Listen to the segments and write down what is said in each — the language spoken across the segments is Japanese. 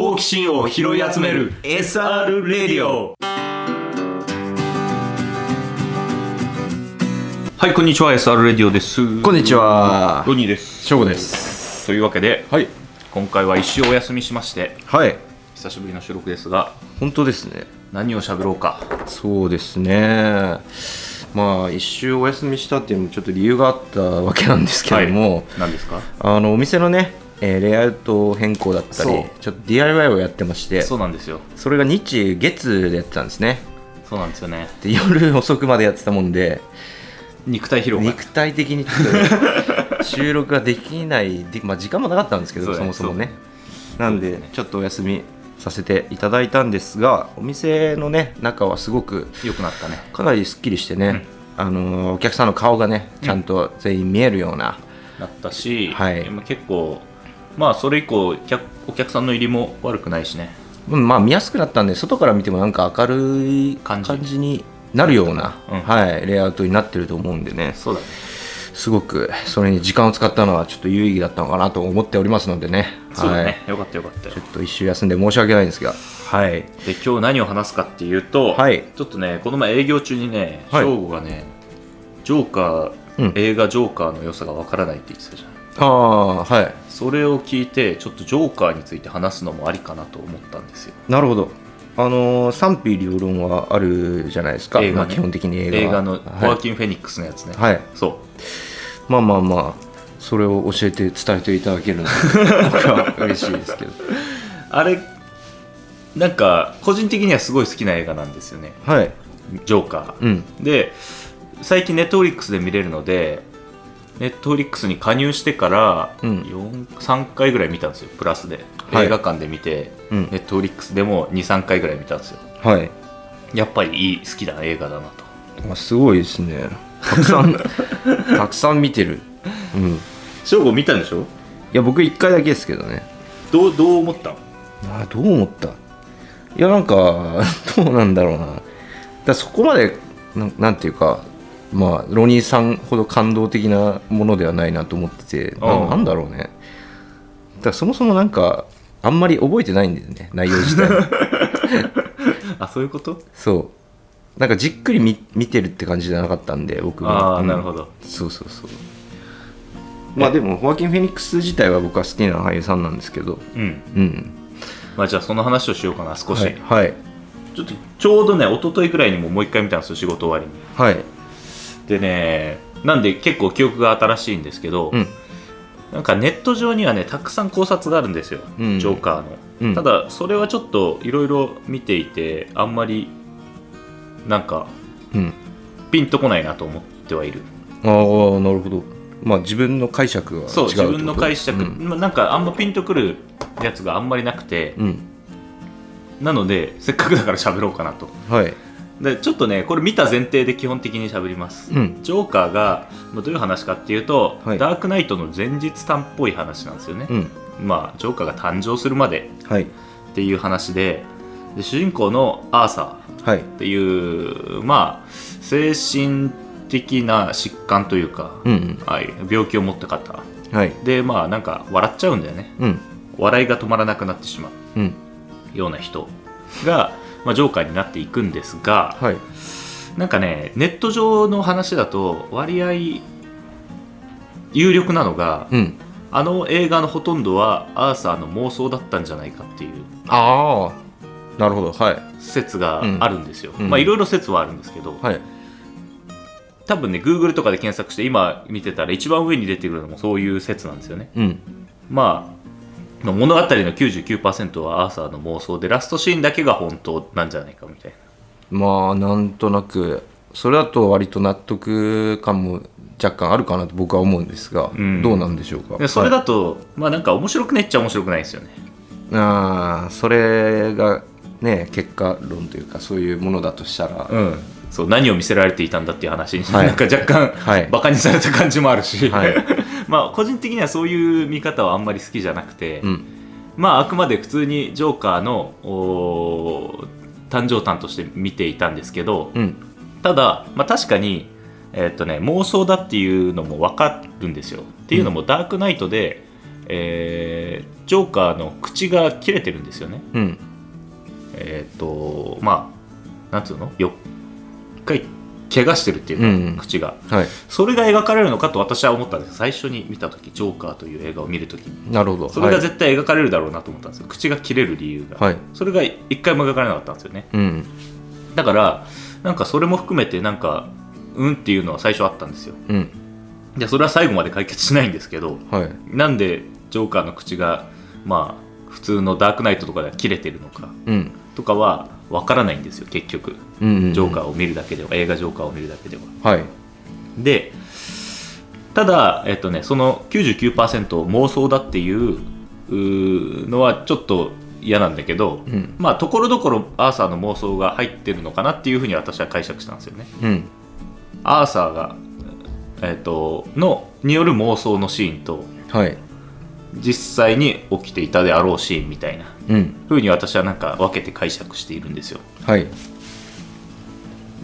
好奇心を拾い集める SR レディオ。はいこんにちは SR レディオです。こんにちは。ロニーです。翔吾です。というわけではい。今回は一週お休みしましてはい。久しぶりの収録ですが本当ですね。何を喋ろうか。そうですね。まあ一周お休みしたっていうのもちょっと理由があったわけなんですけども、何ですか？あのお店のね、えーレイアウト変更だったりちょっと DIY をやってましてそうなんですよ。それが日月でやってたんですね。そうなんですよね。で夜遅くまでやってたもんで肉体疲労が。肉体的にちょっと 収録ができないで、まあ、時間もなかったんですけどそ,、もそもね。なんでちょっとお休みさせていただいたんですがお店のね中はすごく良くなったね。かなりすっきりしてね、あのーお客さんの顔がねちゃんと全員見えるような、なったし、はい。まあ結構まあそれ以降客お客さんの入りも悪くないしね。うんまあ見やすくなったんで外から見てもなんか明るい感感じ。じになるような、うん。はい、レイアウトになってると思うんでね。そうだね。すごくそれに時間を使ったのはちょっと有意義だったのかなと思っておりますのでね。そうだね、はい、よかったよかったよ。ちょっと一周休んで申し訳ないんですがはい。で今日何を話すかっていうと、はい。ちょっとねこの前営業中にねはい。翔吾がねジョーカー、うん。映画ジョーカーの良さがわからないって言ってたじゃんああはい。それを聞いてちょっとジョーカーについて話すのもありかなと思ったんですよ。なるほど。あのー賛否両論はあるじゃないですか。映画ね。まあ、基本的に映画は。映画のはい。ホアキン・フェニックスのやつね、はい。そう。まあまあまあそれを教えて伝えていただけるので 嬉しいですけど。あれなんか個人的にはすごい好きな映画なんですよね。はい。ジョーカー、うん。で最近ネットフリックスで見れるのでネットフリックスに加入してからうん。4 3回ぐらい見たんですよプラスで、はい。映画館で見てうん。ネットフリックスでも23回ぐらい見たんですよ。はい。やっぱりいい好きな映画だなと。あすごいですね。たくさん たくさん見てる。うん。い翔吾見たんでしょ？や僕1回だけですけどね。どうどう思った？のあどう思った？いやなんか どうなんだろうな。だそこまでなんなんていうかまあロニーさんほど感動的なものではないなと思っててななんだろうね。だからそもそもなんかあんまり覚えてないんだよね内容自体。あそういうこと？そう。なんかじっくり見見てるって感じじゃなかったんで僕がああ、うん。なるほど。そうそうそう。まあでもホアキン・フェニックス自体は僕は好きな俳優さんなんですけど。うん。うん。まあじゃあその話をしようかな少し、はい。はい。ちょっとちょうどね一昨日ぐらいにももう一回見たんですよ仕事終わりに。はいでねなんで結構記憶が新しいんですけど、うん。なんかネット上にはねたくさん考察があるんですよ、うん。ジョーカーの、うん。ただそれはちょっといろいろ見ていてあんまりなんかうん。ピンとこないなと思ってはいる。ああなるほど。まあ自分の解釈が違うってこと？そう自分の解釈、うん。まあなんかあんまピンとくるやつがあんまりなくて、うん。なのでせっかくだから喋ろうかなと。はいでちょっとねこれ見た前提で基本的に喋ります、うん。ジョーカーがまあどういう話かっていうと、はい。ダークナイトの前日談っぽい話なんですよね、うん。まあジョーカーが誕生するまで。はい。っていう話で。で主人公のアーサー。はい。っていうまあ精神的な疾患というか、うんはい、病気を持った方。うんはい。でまあなんか笑っちゃうんだよね。うん。笑いが止まらなくなってしまううん。ような人が、まあ、ジョーカーになっていくんですが、はい。なんかねネット上の話だと割合有力なのが、うん。あの映画のほとんどはアーサーの妄想だったんじゃないかっていうああなるほど。はい。説があるんですよ、うん。まあいろいろ説はあるんですけど、はい。多分ね Google とかで検索して今見てたら一番上に出てくるのもそういう説なんですよね。うん。まあまあ物語の99%はアーサーの妄想でラストシーンだけが本当なんじゃないかみたいな。まあなんとなくそれだと割と納得感も若干あるかなと僕は思うんですが、うん。どうなんでしょうか。でそれはだと、まあなんか面白くねっちゃ面白くないですよね。いああそれがね結果論というかそういうものだとしたら、うん。そう何を見せられていたんだっていう話に、はい。なんか若干、はい。バカにされた感じもあるし、はいまあ個人的にはそういう見方はあんまり好きじゃなくて、うん。まああくまで普通にジョーカーの誕生誕として見ていたんですけど、うん。ただ、まあ、確かに、えーっとね、妄想だっていうのも分かるんですよ。っていうのも、ダークナイトで、えージョーカーの口が切れてるんですよね。うん。えっ、とまあなんつうの？よ一回怪我してるっていうか、うん。うん口が。はい。それが描かれるのかと私は思ったんです最初に見た時ジョーカーという映画を見る時に。なるほど。それが絶対描かれるだろうなと思ったんですよ。口が切れる理由が、はい。それが一回も描かれなかったんですよね。うん。だからなんかそれも含めてなんかうんっていうのは最初あったんですよ。うん。でそれは最後まで解決しないんですけどはい。なんでジョーカーの口がまあ普通のダークナイトとかでは切れてるのかうん。とかは分からないんですよ結局。うんうんジョーカーを見るだけでは映画ジョーカーを見るだけでは。はい。でただえっとねその99%妄想だっていうのはちょっと嫌なんだけど、うん。まあところどころアーサーの妄想が入ってるのかなっていうふうに私は解釈したんですよね。うん。アーサーがえっとのによる妄想のシーンとはい実際に起きていたであろうシーンみたいな。うん。ふうに私はなんか分けて解釈しているんですよ。はい。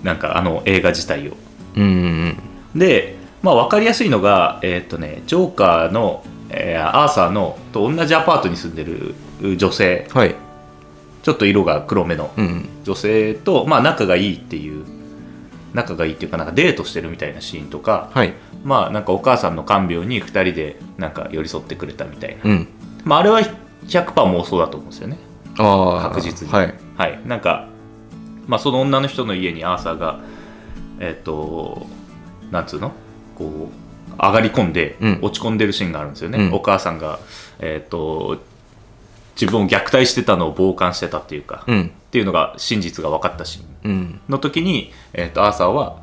なんかあの映画自体を。うんうんで、まあ、分かりやすいのが、えーっとね、ジョーカーの、えーアーサーのと同じアパートに住んでる女性。はい。ちょっと色が黒めのうん。女性と、まあ、仲がいいっていう仲がいいっていうかなんかデートしてるみたいなシーンとか、はい。まあ、なんかお母さんの看病に2人でなんか寄り添ってくれたみたいな、うん。まあ、あれは100%妄想だと思うんですよね。ああ確実に。はい。はい、なんか、まあ、その女の人の家にアーサーがえっ、となんつうの？こう上がり込んでうん。落ち込んでるシーンがあるんですよね、うん。お母さんがえっ、と自分を虐待してたのを傍観してたっていうか、っうん。ていうのが真実が分かったシーンうん。の時に、えー、とアーサーは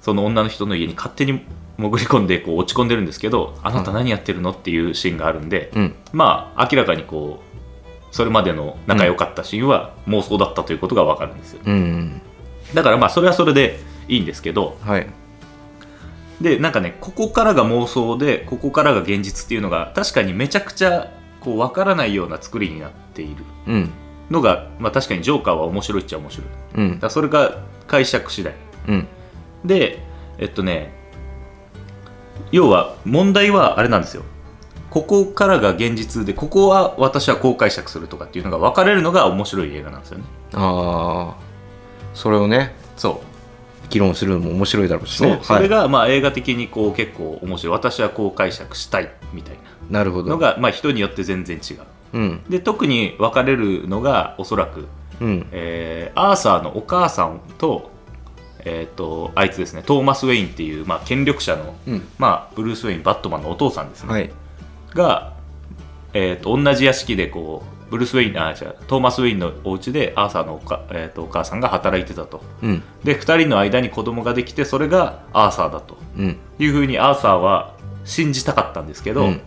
その女の人の家に勝手に潜り込んでこう落ち込んでるんですけどあなた何やってるのっていうシーンがあるんで、うん。まあ明らかにこうそれまでの仲良かったシーンは妄想だったということが分かるんですよ。うん。だからまあそれはそれでいいんですけどはい。でなんかねここからが妄想でここからが現実っていうのが確かにめちゃくちゃこう分からないような作りになっている。うん。のが、まあ、確かにジョーカーは面白いっちゃ面白い。うん。らそれが解釈次第。うん。でえっとね要は問題はあれなんですよ。ここからが現実でここは私はこう解釈するとかっていうのが分かれるのが面白い映画なんですよね。ああそれをね。そう議論するのも面白いだろうしね。それがまあ映画的にこう結構面白い。私はこう解釈したいみたいなるほど。なのが、まあ、人によって全然違う。うん。で特に分かれるのがおそらく、うん。えーアーサーのお母さんと,、えー、とあいつですね。トーマス・ウェインっていう、まあ、権力者の、うん。まあ、ブルース・ウェインバットマンのお父さんですね、はい。が、えー、と同じ屋敷でこうブルース・ウェインあじゃトーマス・ウェインのお家でアーサーのおか、えー、とお母さんが働いてたと。うん。で2人の間に子供ができてそれがアーサーだと。うん。いうふうにアーサーは信じたかったんですけど、うん。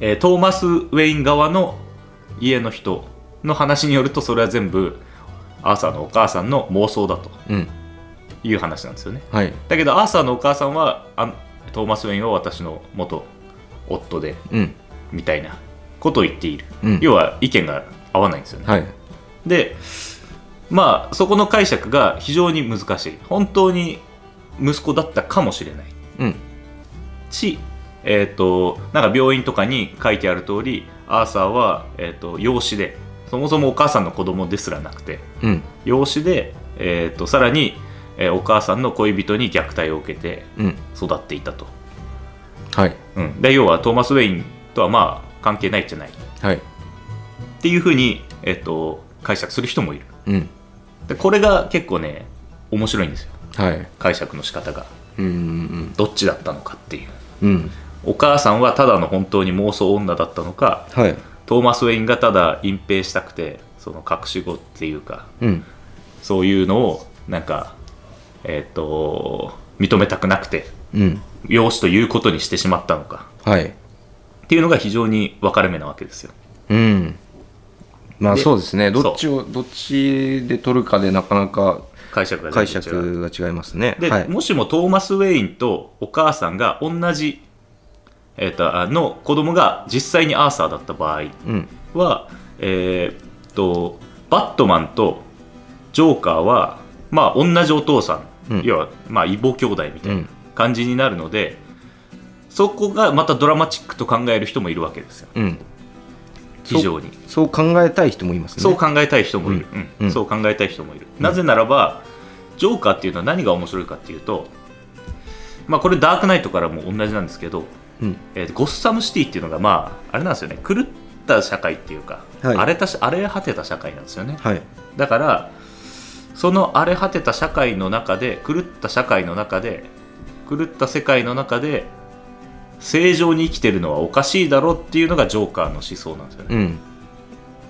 えートーマス・ウェイン側の家の人の話によるとそれは全部アーサーのお母さんの妄想だと。うん。いう話なんですよね。はい。だけどアーサーのお母さんはあトーマス・ウェインは私の元夫でうん。みたいなことを言っている、うん。要は意見が合わないんですよね、はい。でまあそこの解釈が非常に難しい。本当に息子だったかもしれない。うん。し、えー、となんか病院とかに書いてある通りアーサーは、えー、と養子でそもそもお母さんの子供ですらなくてうん。養子で、えー、とさらに、えーお母さんの恋人に虐待を受けてうん。育っていたと、はい。うん、で要はトーマス・ウェインとはまあ関係ないじゃない。っはい。ていうふうに、えー、と解釈する人もいる。うん。でこれが結構ね面白いんですよ。はい。解釈の仕方が。うんうんどっちだったのかっていう。うん。お母さんはただの本当に妄想女だったのかはい。トーマス・ウェインがただ隠蔽したくてその隠し子っていうかうん。そういうのをなんかえっ、と認めたくなくてうん。養子ということにしてしまったのか。はいっていうのが非常に分かれ目なわけですよ。うん。まあでそうですね。どっちをどっちで取るかでなかなか解釈が解釈が違いますね。で、はい。もしもトーマス・ウェインとお母さんが同じ、えー、とあの子供が実際にアーサーだった場合うん。は、えーっとバットマンとジョーカーは、まあ、同じお父さん、うん。要は、まあ、異母兄弟みたいうなん。感じになるので、そこがまたドラマチックと考える人もいるわけですよ。うん。非常に。そう考えたい人もいますね。そう考えたい人もいる、うん。うん。そう考えたい人もいる、うんなぜならばジョーカーっていうのは何が面白いかっていうとまあこれダークナイトからも同じなんですけど、うん。えーゴッサムシティっていうのがまああれなんですよね。狂った社会っていうか、はい。荒れたし荒れ果てた社会なんですよね。はい。だからその荒れ果てた社会の中で狂った社会の中で狂った世界の中で正常に生きてるのはおかしいだろっていうのがジョーカーの思想なんですよね、うん。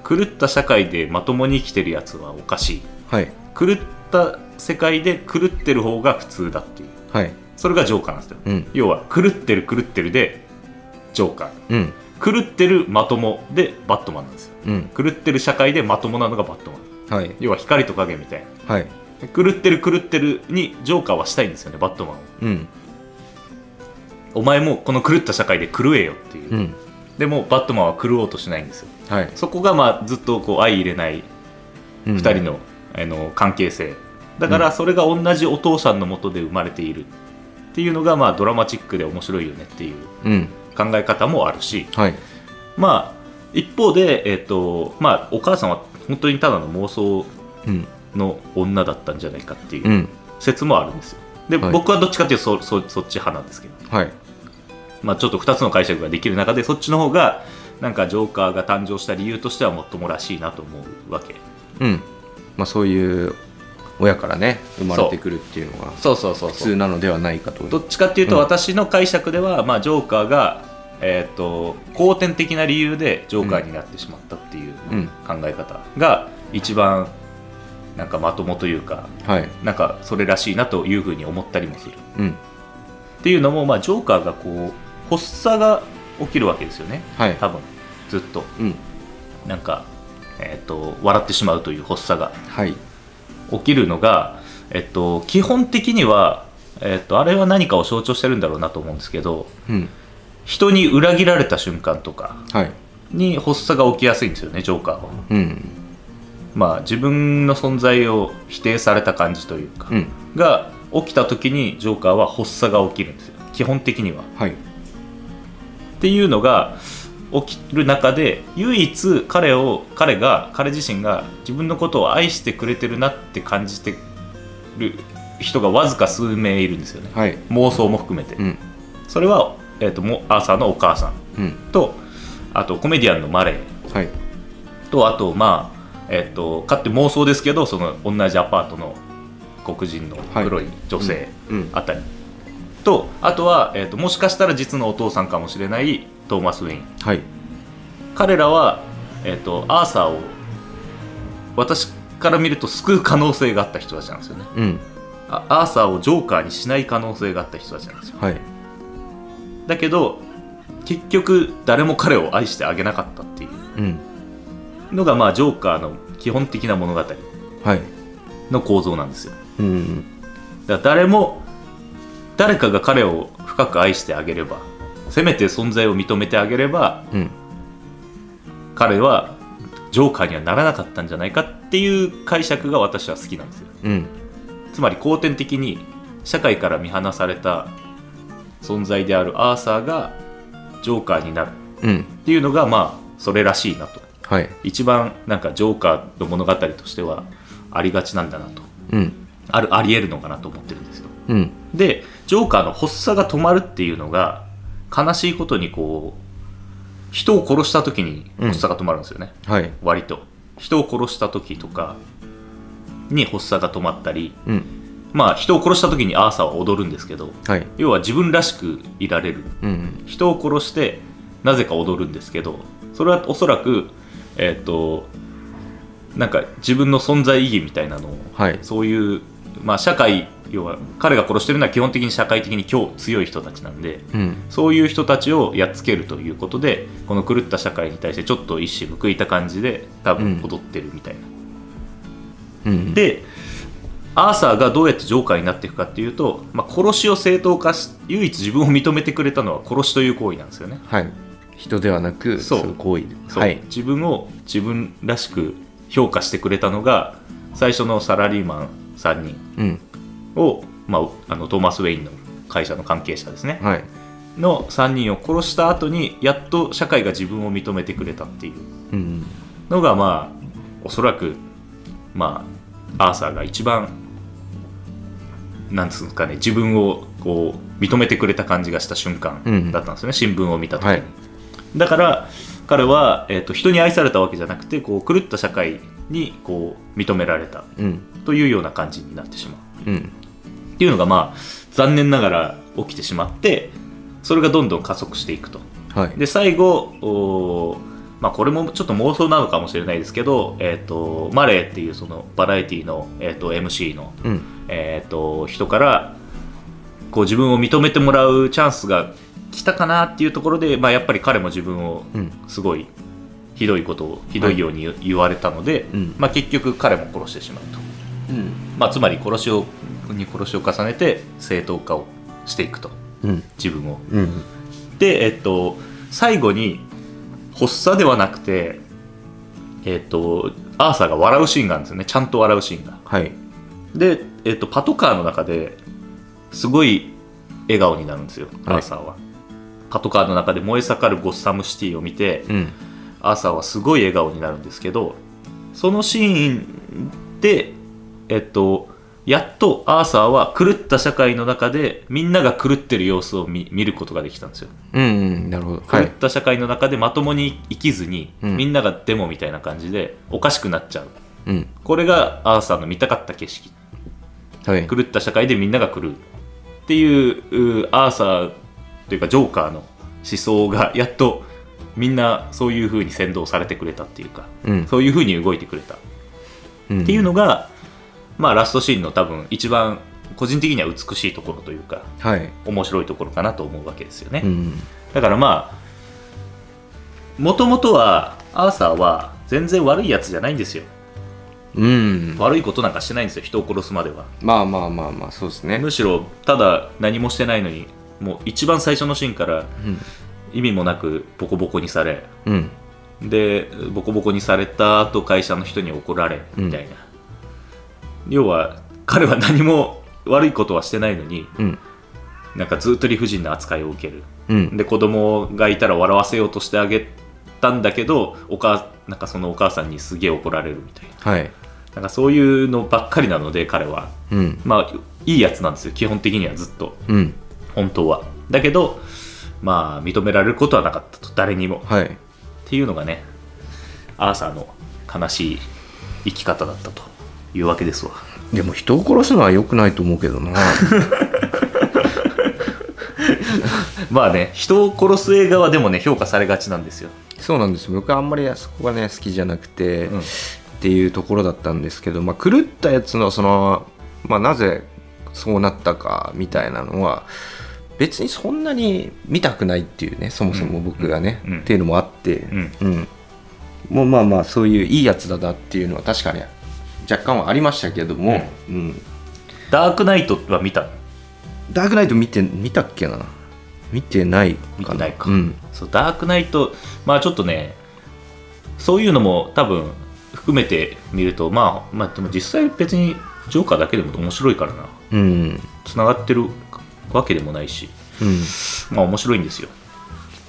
狂った社会でまともに生きてるやつはおかしい。はい。狂った世界で狂ってる方が普通だっていう。はい。それがジョーカーなんですよ。うん。要は狂ってる狂ってるでジョーカー。うん。狂ってるまともでバットマンなんですよ。うん。狂ってる社会でまともなのがバットマン。はい。要は光と影みたいな。はい。狂ってる狂ってるにジョーカーはしたいんですよねバットマンを。うんお前もこの狂った社会で狂えよっていう、うん。でもバットマンは狂おうとしないんですよ。はい。そこがまあずっとこう相入れない2 2人の,、あの関係性。だからそれが同じお父さんのもとで生まれているっていうのがまあドラマチックで面白いよねっていううん。考え方もあるし。はい。まあ一方で、えっとまあ、お母さんは本当にただの妄想うん。の女だったんじゃないかっていううん。説もあるんですよ。で、はい。僕はどっちかっていうとそそそっち派なんですけど、はいまあ、ちょっと2つの解釈ができる中でそっちの方がなんかジョーカーが誕生した理由としてはもっともらしいなと思うわけ。うん。まあそういう親からね生まれてくるっていうのがそう。そうそう普通なのではないかと。どっちかっていうとうん。私の解釈では、まあ、ジョーカーが、えー、と後天的な理由でジョーカーになってしまったっていううん。考え方が一番なんかまともというかはい。なんかそれらしいなというふうに思ったりもする。うん。っていうのも、まあ、ジョーカーがこう発作が起きるわけですよね。はい。多分。ずっと。うん。なんか、えー、と笑ってしまうという発作がはい。起きるのが、えっと、基本的には、えっと、あれは何かを象徴してるんだろうなと思うんですけどうん。人に裏切られた瞬間とかはい。に発作が起きやすいんですよねジョーカーは。うん。まあ自分の存在を否定された感じというか、うん。が起きた時にジョーカーは発作が起きるんですよ。基本的には。はいっていうのが起きる中で唯一彼を彼が彼自身が自分のことを愛してくれてるなって感じてる人がわずか数名いるんですよね。はい。妄想も含めて、うん。それは、えー、ともアーサーのお母さんうん。とあとコメディアンのマレー。はい。とあとまあえっ、とかって妄想ですけどその同じアパートの黒人の黒い女性うん。あたり、とあとは、えー、ともしかしたら実のお父さんかもしれないトーマス・ウェイン。はい。彼らは、えー、とアーサーを私から見ると救う可能性があった人たちなんですよね。うん。あアーサーをジョーカーにしない可能性があった人たちなんですよ。はい。だけど結局誰も彼を愛してあげなかったっていう。うん。のがまあジョーカーの基本的な物語はい。の構造なんですよ。うん。だから誰も誰かが彼を深く愛してあげればせめて存在を認めてあげればうん。彼はジョーカーにはならなかったんじゃないかっていう解釈が私は好きなんですよ。うん。つまり後天的に社会から見放された存在であるアーサーがジョーカーになる。うん。っていうのがまあそれらしいなと。はい。一番なんかジョーカーの物語としてはありがちなんだなと。うんあるありえるのかなと思ってるんですよ。うん。でジョーカーの発作が止まるっていうのが悲しいことにこう人を殺した時に発作が止まるんですよね、はい。割と。人を殺した時とかに発作が止まったりうん。まあ人を殺した時にアーサーは踊るんですけどはい。要は自分らしくいられる。うん人を殺してなぜか踊るんですけどそれはおそらくえっ、となんか自分の存在意義みたいなのをはい。そういう、まあ、社会要は彼が殺してるのは基本的に社会的に強強い人たちなんでうん。そういう人たちをやっつけるということでこの狂った社会に対してちょっと一矢報いた感じで多分踊ってるみたいな。うん。でアーサーがどうやってジョーカーになっていくかっていうと、まあ、殺しを正当化し唯一自分を認めてくれたのは殺しという行為なんですよね。はい。人ではなくそう。行為。はい。自分を自分らしく評価してくれたのが最初のサラリーマン3人。うん。を、まあ、あのトーマス・ウェインの会社の関係者ですね。はい。の3人を殺した後にやっと社会が自分を認めてくれたっていう。うんのがまあおそらくまあアーサーが一番なんですかね自分をこう認めてくれた感じがした瞬間うんだったんですよね、新聞を見た時に、はい。だから彼は、えー、と人に愛されたわけじゃなくてこう狂った社会にこう認められた。うんというような感じになってしまう。うん。っていうのがまあ残念ながら起きてしまってそれがどんどん加速していくと。はい。で最後まあこれもちょっと妄想なのかもしれないですけど、えー、とマレーっていうそのバラエティの、えー、と MC の、うん。えー、と人からこう自分を認めてもらうチャンスが来たかなっていうところで、まあ、やっぱり彼も自分をうん。すごいひどいことをひどいように言,、言われたので、うん。まあ、結局彼も殺してしまうと、うん。まあ、つまり殺しをに殺しを重ねて正当化をしていくと。うん。自分を。うん。で、えっと、最後に発作ではなくて、えっと、アーサーが笑うシーンがあるんですよね。ちゃんと笑うシーンが。はい。で、えっと、パトカーの中ですごい笑顔になるんですよアはい。ーサーは、パトカーの中で燃え盛るゴッサムシティを見てうん。アーサーはすごい笑顔になるんですけどそのシーンでえっとやっとアーサーは狂った社会の中でみんなが狂ってる様子を見見ることができたんですよ。うんうんなるほど。はい。狂った社会の中でまともに生きずに、うん。みんながデモみたいな感じでおかしくなっちゃう。うん。これがアーサーの見たかった景色。はい。狂った社会でみんなが狂う。っていううアーサーというかジョーカーの思想がやっとみんなそういう風に先導されてくれたっていうかうん。そういう風に動いてくれた。っうん。ていうのが、まあラストシーンの多分一番個人的には美しいところというかはい。面白いところかなと思うわけですよね、うん。だからまあもともとはアーサーは全然悪いやつじゃないんですよ。うん。悪いことなんかしてないんですよ人を殺すまでは。まあまあまあまあそうですね。むしろただ何もしてないのにもう一番最初のシーンから意味もなくボコボコにされうん。でボコボコにされた後会社の人に怒られみたいな、要は彼は何も悪いことはしてないのにうん。なんかずっと理不尽な扱いを受ける。うん。で子供がいたら笑わせようとしてあげたんだけどお母なんかそのお母さんにすげえ怒られるみたいな。はい。なんかそういうのばっかりなので彼は。うん。まあいいやつなんですよ。基本的にはずっと。うん。本当は。だけどまあ認められることはなかったと。誰にも。はい。っていうのがねアーサーの悲しい生き方だったというわけですわ。でも人を殺すのは良くないと思うけどな。まあね人を殺す映画はでもね評価されがちなんですよ。そうなんです僕はあんまりそこがね好きじゃなくて、うん。っていうところだったんですけど、まあ、狂ったやつのその、まあ、なぜそうなったかみたいなのは別にそんなに見たくないっていうねそもそも僕がね、うん。うん。っていうのもあって、うん。うん。もうまあまあそういういいやつだなっていうのは確かに若干はありましたけども、うん。ダークナイトは見た？ダークナイト見て見たっけな？見てないかな。見てないか。うん。そうダークナイトまあちょっとねそういうのも多分含めて見るとまあまあでも実際別にジョーカーだけでも面白いからな。うん。つながってるわけでもないしうん。まあ面白いんですよ。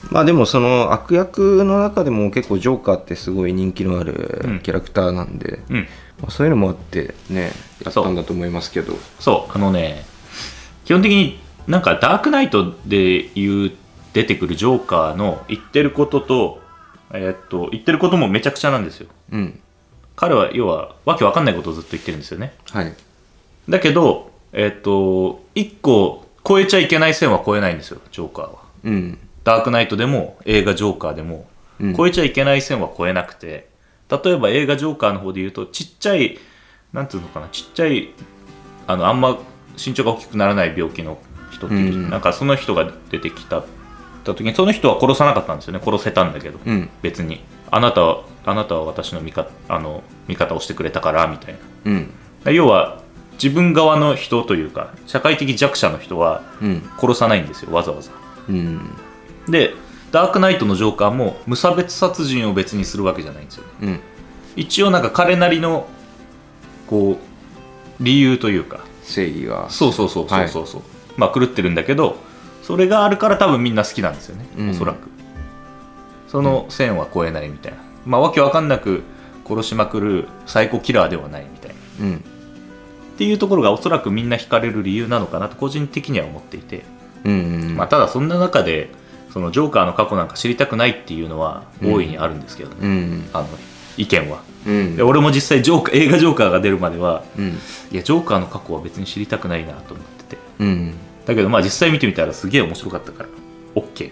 まあでもその悪役の中でも結構ジョーカーってすごい人気のあうん。るキャラクターなんで、うんまあ、そういうのもあってねやったんだと思いますけど。そう。あのね基本的になんかダークナイトでいう出てくるジョーカーの言ってることとえーっと言ってることもめちゃくちゃなんですよ。うん。彼は要はわけわかんないことをずっと言ってるんですよね。はい。だけどえーっと一個超えちゃいけない線は超えないんですよジョーカーは。うん。ダークナイトでも映画ジョーカーでもうん。超えちゃいけない線は超えなくて例えば映画ジョーカーの方で言うとちっちゃいなんていうのかなちっちゃいあのあんま身長が大きくならない病気の人っていう、うんなんかその人が出てきたた時にその人は殺さなかったんですよね。殺せたんだけど、うん。別に。あなたはあなたは私の味方あの味方をしてくれたからみたいな。うん。要は自分側の人というか社会的弱者の人はうん。殺さないんですよわざわざ。うん。でダークナイトのジョーカーも無差別殺人を別にするわけじゃないんですようん。一応なんか彼なりのこう理由というか。正義がそうそうそうそうそうそう、まあ狂ってるんだけどそそれがあるから多分みんな好きなんですよね、うん。おそらく。その線は越えないみたいな。まあわけわかんなく殺しまくるサイコキラーではないみたいな。うん。っていうところがおそらくみんな惹かれる理由なのかなと個人的には思っていて、うんうん。まあ、ただそんな中でそのジョーカーの過去なんか知りたくないっていうのは大いにあるんですけどね、うん。あの意見は。うん。で俺も実際ジョーカー映画ジョーカーが出るまではうん。いやジョーカーの過去は別に知りたくないなと思ってて。うん。だけどまあ実際見てみたらすげえ面白かったから OK っていう。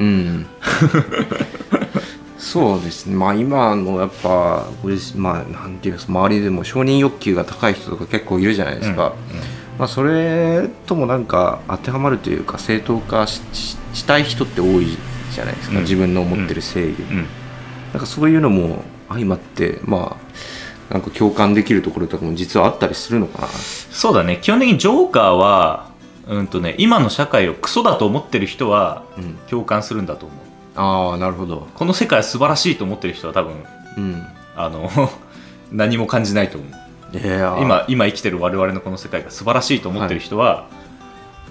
うん。そうですね。まあ今のやっぱまあなんていうんですか周りでも承認欲求が高い人とか結構いるじゃないですか、まあ、それともなんか当てはまるというか正当化したい人って多いじゃないですか、うん。自分の思ってる正義、うん。うん。なんかそういうのも相まってまあなんか共感できるところとかも実はあったりするのかな。そうだね。基本的にジョーカーはうんとね今の社会をクソだと思ってる人はうん。共感するんだと思う。ああなるほど。この世界は素晴らしいと思ってる人は多分うん。あの 何も感じないと思う今今生きてる我々のこの世界が素晴らしいと思ってる人は、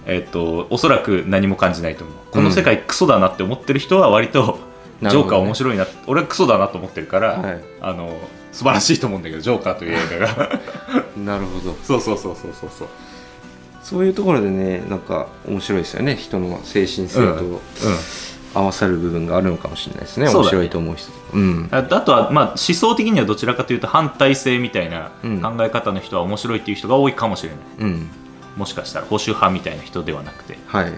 えっとおそらく何も感じないと思う。この世界クソだなって思ってる人は割と、ジョーカー面白いな俺はクソだなと思ってるから、はい。あの素晴らしいと思うんだけどジョーカーという映画が。なるほど。そうそうそうそうそうそう。そういうところでねなんか面白いですよね。人の精神性うん。と合わさる部分があるのかもしれないですね、ね。面白いと思う人うん。ああとは、まあ、思想的にはどちらかというと反体制みたいなうん。考え方の人は面白いっていう人が多いかもしれない、うん。もしかしたら保守派みたいな人ではなくて。だはい。か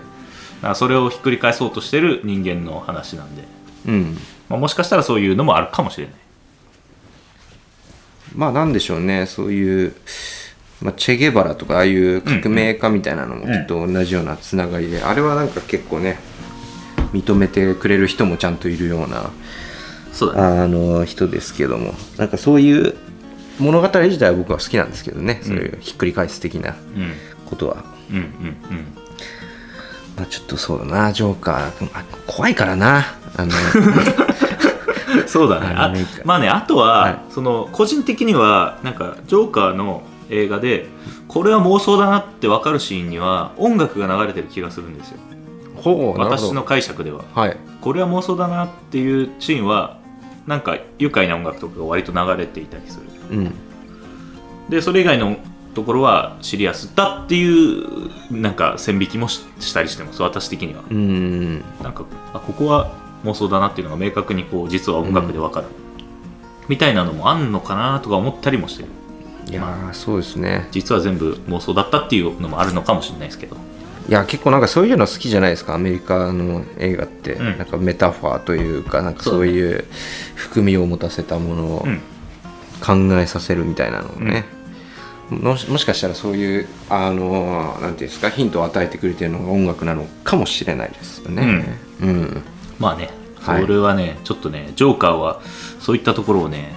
らそれをひっくり返そうとしてる人間の話なんで、うん。まあ、もしかしたらそういうのもあるかもしれない。まあなんでしょうね。そういう、まあ、チェゲバラとかああいう革命家みたいなのもきっと同じようなつながりで、あれはなんか結構ね認めてくれる人もちゃんといるようなそうだね。あの人ですけども。なんかそういう物語自体は僕は好きなんですけどね、そういうひっくり返す的なうんことは、うん。うん。うん。まあ、ちょっとそうだな。ジョーカー。あ怖いからな。あの そうだね。あまあねあとは、はい。その個人的にはなんかジョーカーの映画でこれは妄想だなって分かるシーンには音楽が流れてる気がするんですよほう私の解釈では。はい。これは妄想だなっていうシーンはなんか愉快な音楽とかが割と流れていたりするうん。でそれ以外のところはシリアスだっていうなんか線引きもししたりしてます。私的には。うん。なんかあここは妄想だなっていうのが明確にこう実は音楽でわかる、みたいなのもあん。のかなとか思ったりもしてるいやーそうですね実は全部妄想だったっていうのもあるのかもしれないですけどいや結構なんかそういうの好きじゃないですかアメリカの映画って、うん。なんかメタファーというかなんかそういう含みを持たせたものをうん。考えさせるみたいなのをね、もしもしかしたらそういうあのーなんていうんですかヒントを与えてくれてるのが音楽なのかもしれないですよね。うん、まあねそはい。れはね、ちょっとねジョーカーはそういったところをね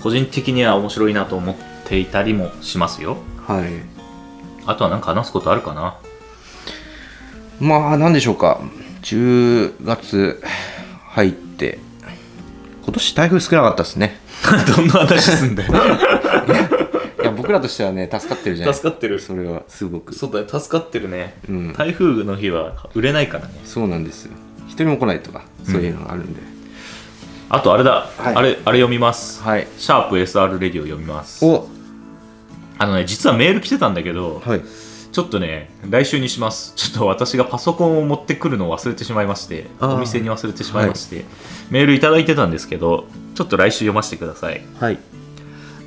個人的には面白いなと思っていたりもしますよ。はい。あとは何か話すことあるかな？まあなんでしょうか。10月入って今年台風少なかったですね。どんな話すんだよ。いや僕らとしてはね助かってるじゃない。助かってる。それはすごく。そうだよ助かってるね、うん。台風の日は売れないからね。そうなんですよ。一人も来ないとかそういうのがあるんで、あとあれだ、はい。あれあれ読みます、はい。シャープ SR レディオ読みます。お。あのね実はメール来てたんだけど、はいちょっとね来週にします。ちょっと私がパソコンを持ってくるのを忘れてしまいましてお店に忘れてしまいまして、メールいただいてたんですけどちょっと来週読ませてください。はい。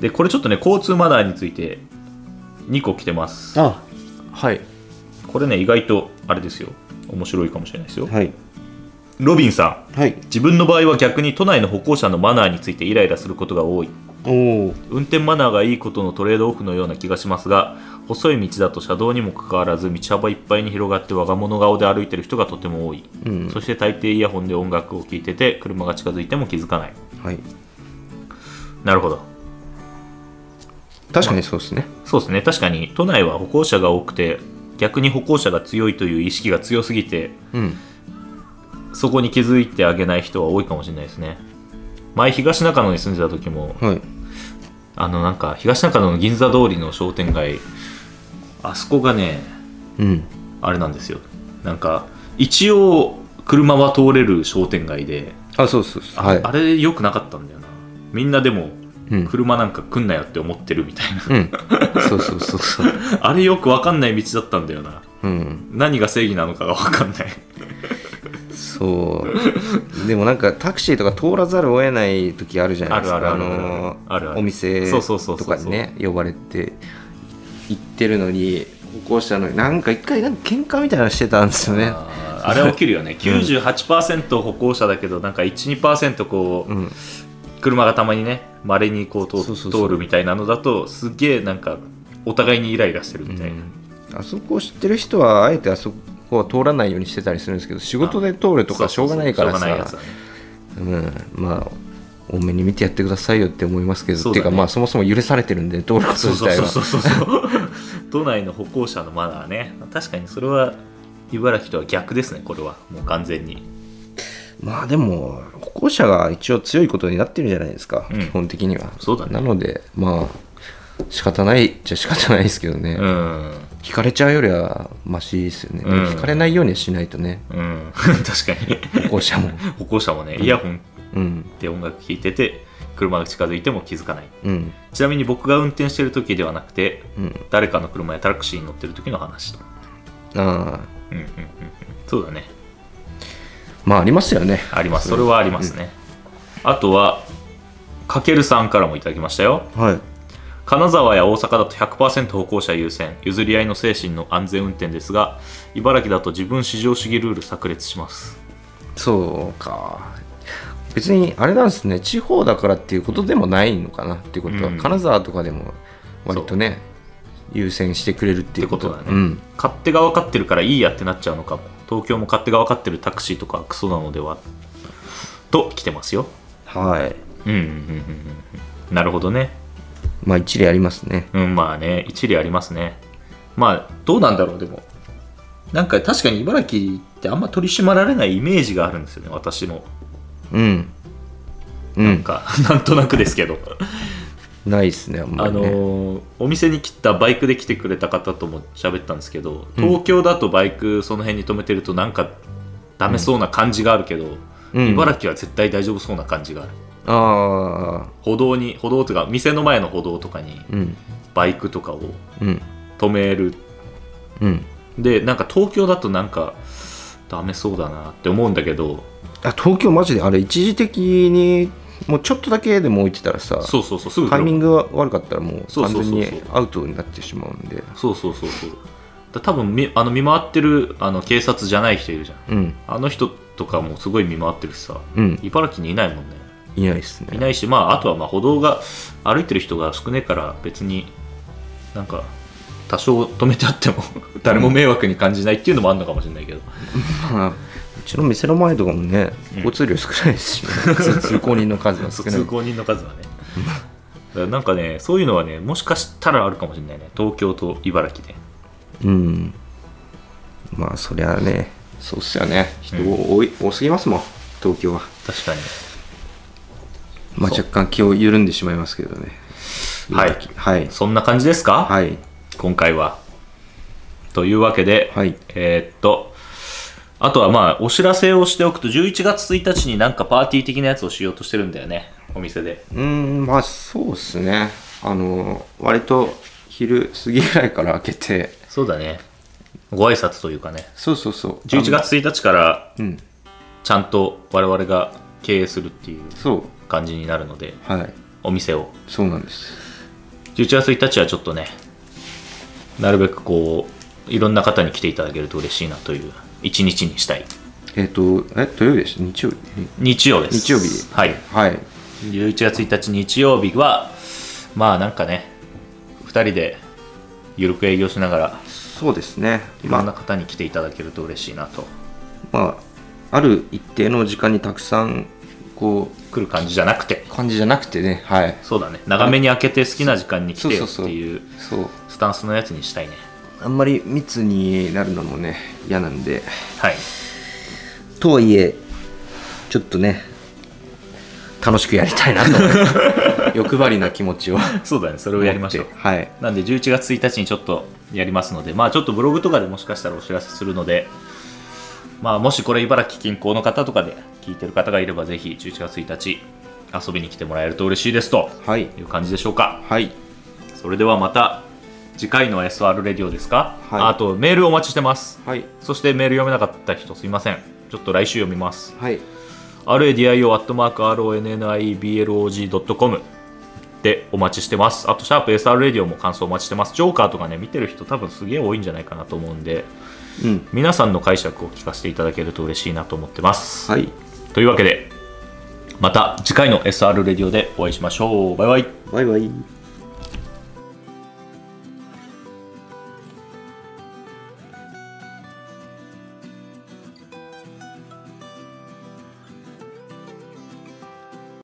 でこれちょっとね交通マナーについて2個来てます。あ。はい。これね意外とあれですよ。面白いかもしれないですよ。はい。ロビンさん。はい。自分の場合は逆に都内の歩行者のマナーについてイライラすることが多い。おお運転マナーがいいことのトレードオフのような気がしますが細い道だと車道にもかかわらず道幅いっぱいに広がって我が物顔で歩いてる人がとても多い、うん。そして大抵イヤホンで音楽を聴いてて車が近づいても気づかない。はい。なるほど。確かにそうですね。そうですね。確かに都内は歩行者が多くて逆に歩行者が強いという意識が強すぎてうん。そこに気づいてあげない人は多いかもしれないですね。前東中野に住んでた時もはい。あのなんか東中野の銀座通りの商店街あそこがねうん。あれなんですよ。なんか一応車は通れる商店街で、あそうそうそう。あ,、はい。あれ良くなかったんだよな。みんなでもうん、車なんか来んなよって思ってるみたいな。うん、そうそうそうそう。あれよく分かんない道だったんだよな。うん。何が正義なのかが分かんない。そう。でもなんかタクシーとか通らざるを得ない時あるじゃないですか。あのお店そうそうそうそうとかにね呼ばれて行ってるのに歩行者のなんか一回なんか喧嘩みたいなのしてたんですよね。あれ起きるよね。98%歩行者だけどなんか12%こう、うん。車がたまにねまれにこう通るみたいなのだとすげえなんかお互いにイライラしてるみたいな、あそこを知ってる人はあえてあそこは通らないようにしてたりするんですけど仕事で通るとかしょうがないからそうそうそうしょうがないやつさだね。うん。まあ多めに見てやってくださいよって思いますけど、ね。っていうかまあそもそも許されてるんで通ることそうそう自体はそうそうそう。都内の歩行者のマナーね。確かにそれは茨城とは逆ですねこれは。もう完全に。まあでも歩行者が一応強いことになってるじゃないですか、うん。基本的には。そうだね。なのでまあ仕方ないじゃ仕方ないですけどね、うん。引かれちゃうよりはマシですよね、うん。引かれないようにはしないとね。うん。確かに。歩行者も。歩行者もね。イヤホンうんで音楽聴いてて車が近づいても気づかない。うん。ちなみに僕が運転してる時ではなくてうん。誰かの車やタクシーに乗ってる時の話と。ああ。うんうんうんうん。そうだね。まあありますよね。あります。それは。ありますね、あとはかけるさんからもいただきましたよ。はい。金沢や大阪だと100%歩行者優先。譲り合いの精神の安全運転ですが茨城だと自分至上主義ルール炸裂します。そうか別にあれなんですね。地方だからっていうことでもないのかなっていうことは、うん。金沢とかでも割とね優先してくれるっていうことだね。うん、勝手が分かってるからいいやってなっちゃうのかも東京も勝手が分かってるタクシーとかクソなのではと来てますよ。はい。うんうんうんうんうん。なるほどね。まあ一理ありますね。うんまあね一理ありますね。まあどうなんだろうでも。なんか確かに茨城ってあんま取り締まられないイメージがあるんですよね私のうん。うん。なんか、なんとなくですけど。ないっすねあんまありね、のーお店に来たバイクで来てくれた方とも喋ったんですけど東京だとバイクその辺に止めてるとなんかダメそうな感じがあるけど、うん。茨城は絶対大丈夫そうな感じがある。ああ歩道に歩道というか店の前の歩道とかにうん。バイクとかをうん。止める。うん。でなんか東京だとなんかダメそうだなって思うんだけどあ東京マジであれ一時的にもうちょっとだけでも置いてたらさそうそうそうすぐタイミングが悪かったらもう完全にアウトになってしまうんで。そうそうそうそう。だ多分みあの見回ってるあの警察じゃない人いるじゃん。うん。あの人とかもすごい見回ってるしさ。うん。茨城にいないもんね。いないっすね。いないしまああとはまあ歩道が歩いてる人が少ねえから別になんか多少止めてあっても誰も迷惑に感じないっていうのもあるのかもしれないけど、まあうちの店の前とかもねうん。交通量少ないですし、ね。通通行人の数が少ない。通行人の数はね。なんかねそういうのはねもしかしたらあるかもしれないね。東京と茨城で。うん。まあそりゃねそうっすよね。人多い、多すぎますもん東京は。確かに。まあ若干気を緩んでしまいますけどね。はい。はい。そんな感じですか、はい。今回は。というわけで、はい。えーっとあとはまあお知らせをしておくと11月1日になんかパーティー的なやつをしようとしてるんだよねお店で。うーんまあそうっすね。あの割と昼過ぎぐらいから開けて。そうだね。ご挨拶というかね。そうそうそう。11月1日からちゃんと我々が経営するっていう感じになるのではい。お店を。そうなんです。11月1日はちょっとねなるべくこういろんな方に来ていただけると嬉しいなという一日にしたい。えっ、とえ土曜日でした日曜日？日曜です。日曜日？はい。はい。11月1日日曜日はまあなんかね2人でゆるく営業しながらそうですね。いろまあんな方に来ていただけると嬉しいなと、まあある一定の時間にたくさんこ来る感じじゃなくて。う感じじゃなくてね。はい。そうだね。長めに開けて好きな時間に来てよっていう。スタンスのやつにしたいねあんまり密になるのもね嫌なんで。はい。とはいえちょっとね楽しくやりたいなと。欲張りな気持ちを。そうだね。それをやりましょう。はい。なんで11月1日にちょっとやりますのでまあちょっとブログとかでもしかしたらお知らせするのでまあ、もしこれ茨城近郊の方とかで聞いてる方がいればぜひ11月1日遊びに来てもらえると嬉しいですとはい。いう感じでしょうか。はい。それではまた次回の SR レディオですか、はい。あとメールお待ちしてます。はい。そしてメール読めなかった人すいません。ちょっと来週読みます。はい。radio.ronnibblog.com でお待ちしてます。あとシャープ SR レディオも感想お待ちしてます。ジョーカーとかね見てる人多分すげえ多いんじゃないかなと思うんでうん。皆さんの解釈を聞かせていただけると嬉しいなと思ってます、はい。というわけでまた次回の SR レディオでお会いしましょう。バイバイ。バイバイ